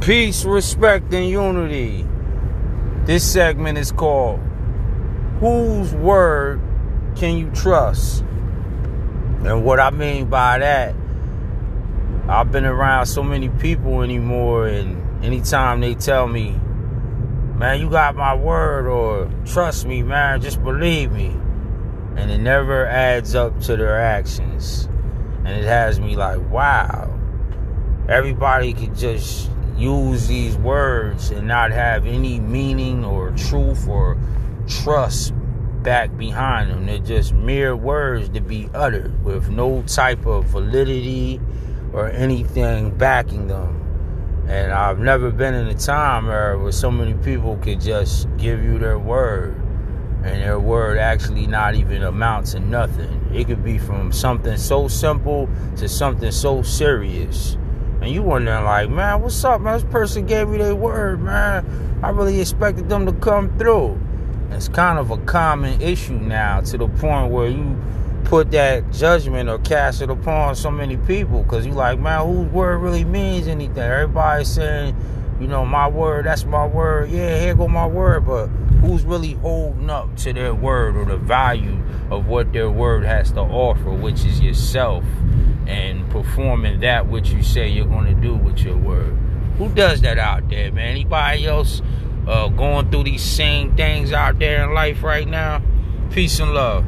Peace, respect, and unity. This segment is called Whose Word Can You Trust? And what I mean by that, I've been around so many people anymore, and anytime they tell me, man, you got my word, or trust me, man, just believe me, and it never adds up to their actions. And it has me like, wow, everybody could just use these words and not have any meaning or truth or trust back behind them. They're just mere words to be uttered with no type of validity or anything backing them. And I've never been in a time where, so many people could just give you their word and their word actually not even amount to nothing. It could be from something so simple to something so serious. And you wondering like, man, what's up, man? This person gave me their word, man. I really expected them to come through. It's kind of a common issue now to the point where you put that judgment or cast it upon so many people because you like, man, whose word really means anything? Everybody's saying, you know, my word, that's my word. Yeah, here go my word. But who's really holding up to their word or the value of what their word has to offer, which is yourself? Performing that which you say you're going to do with your word. Who does that out there, man? Anybody else uh, going through these same things out there in life right now? Peace and love.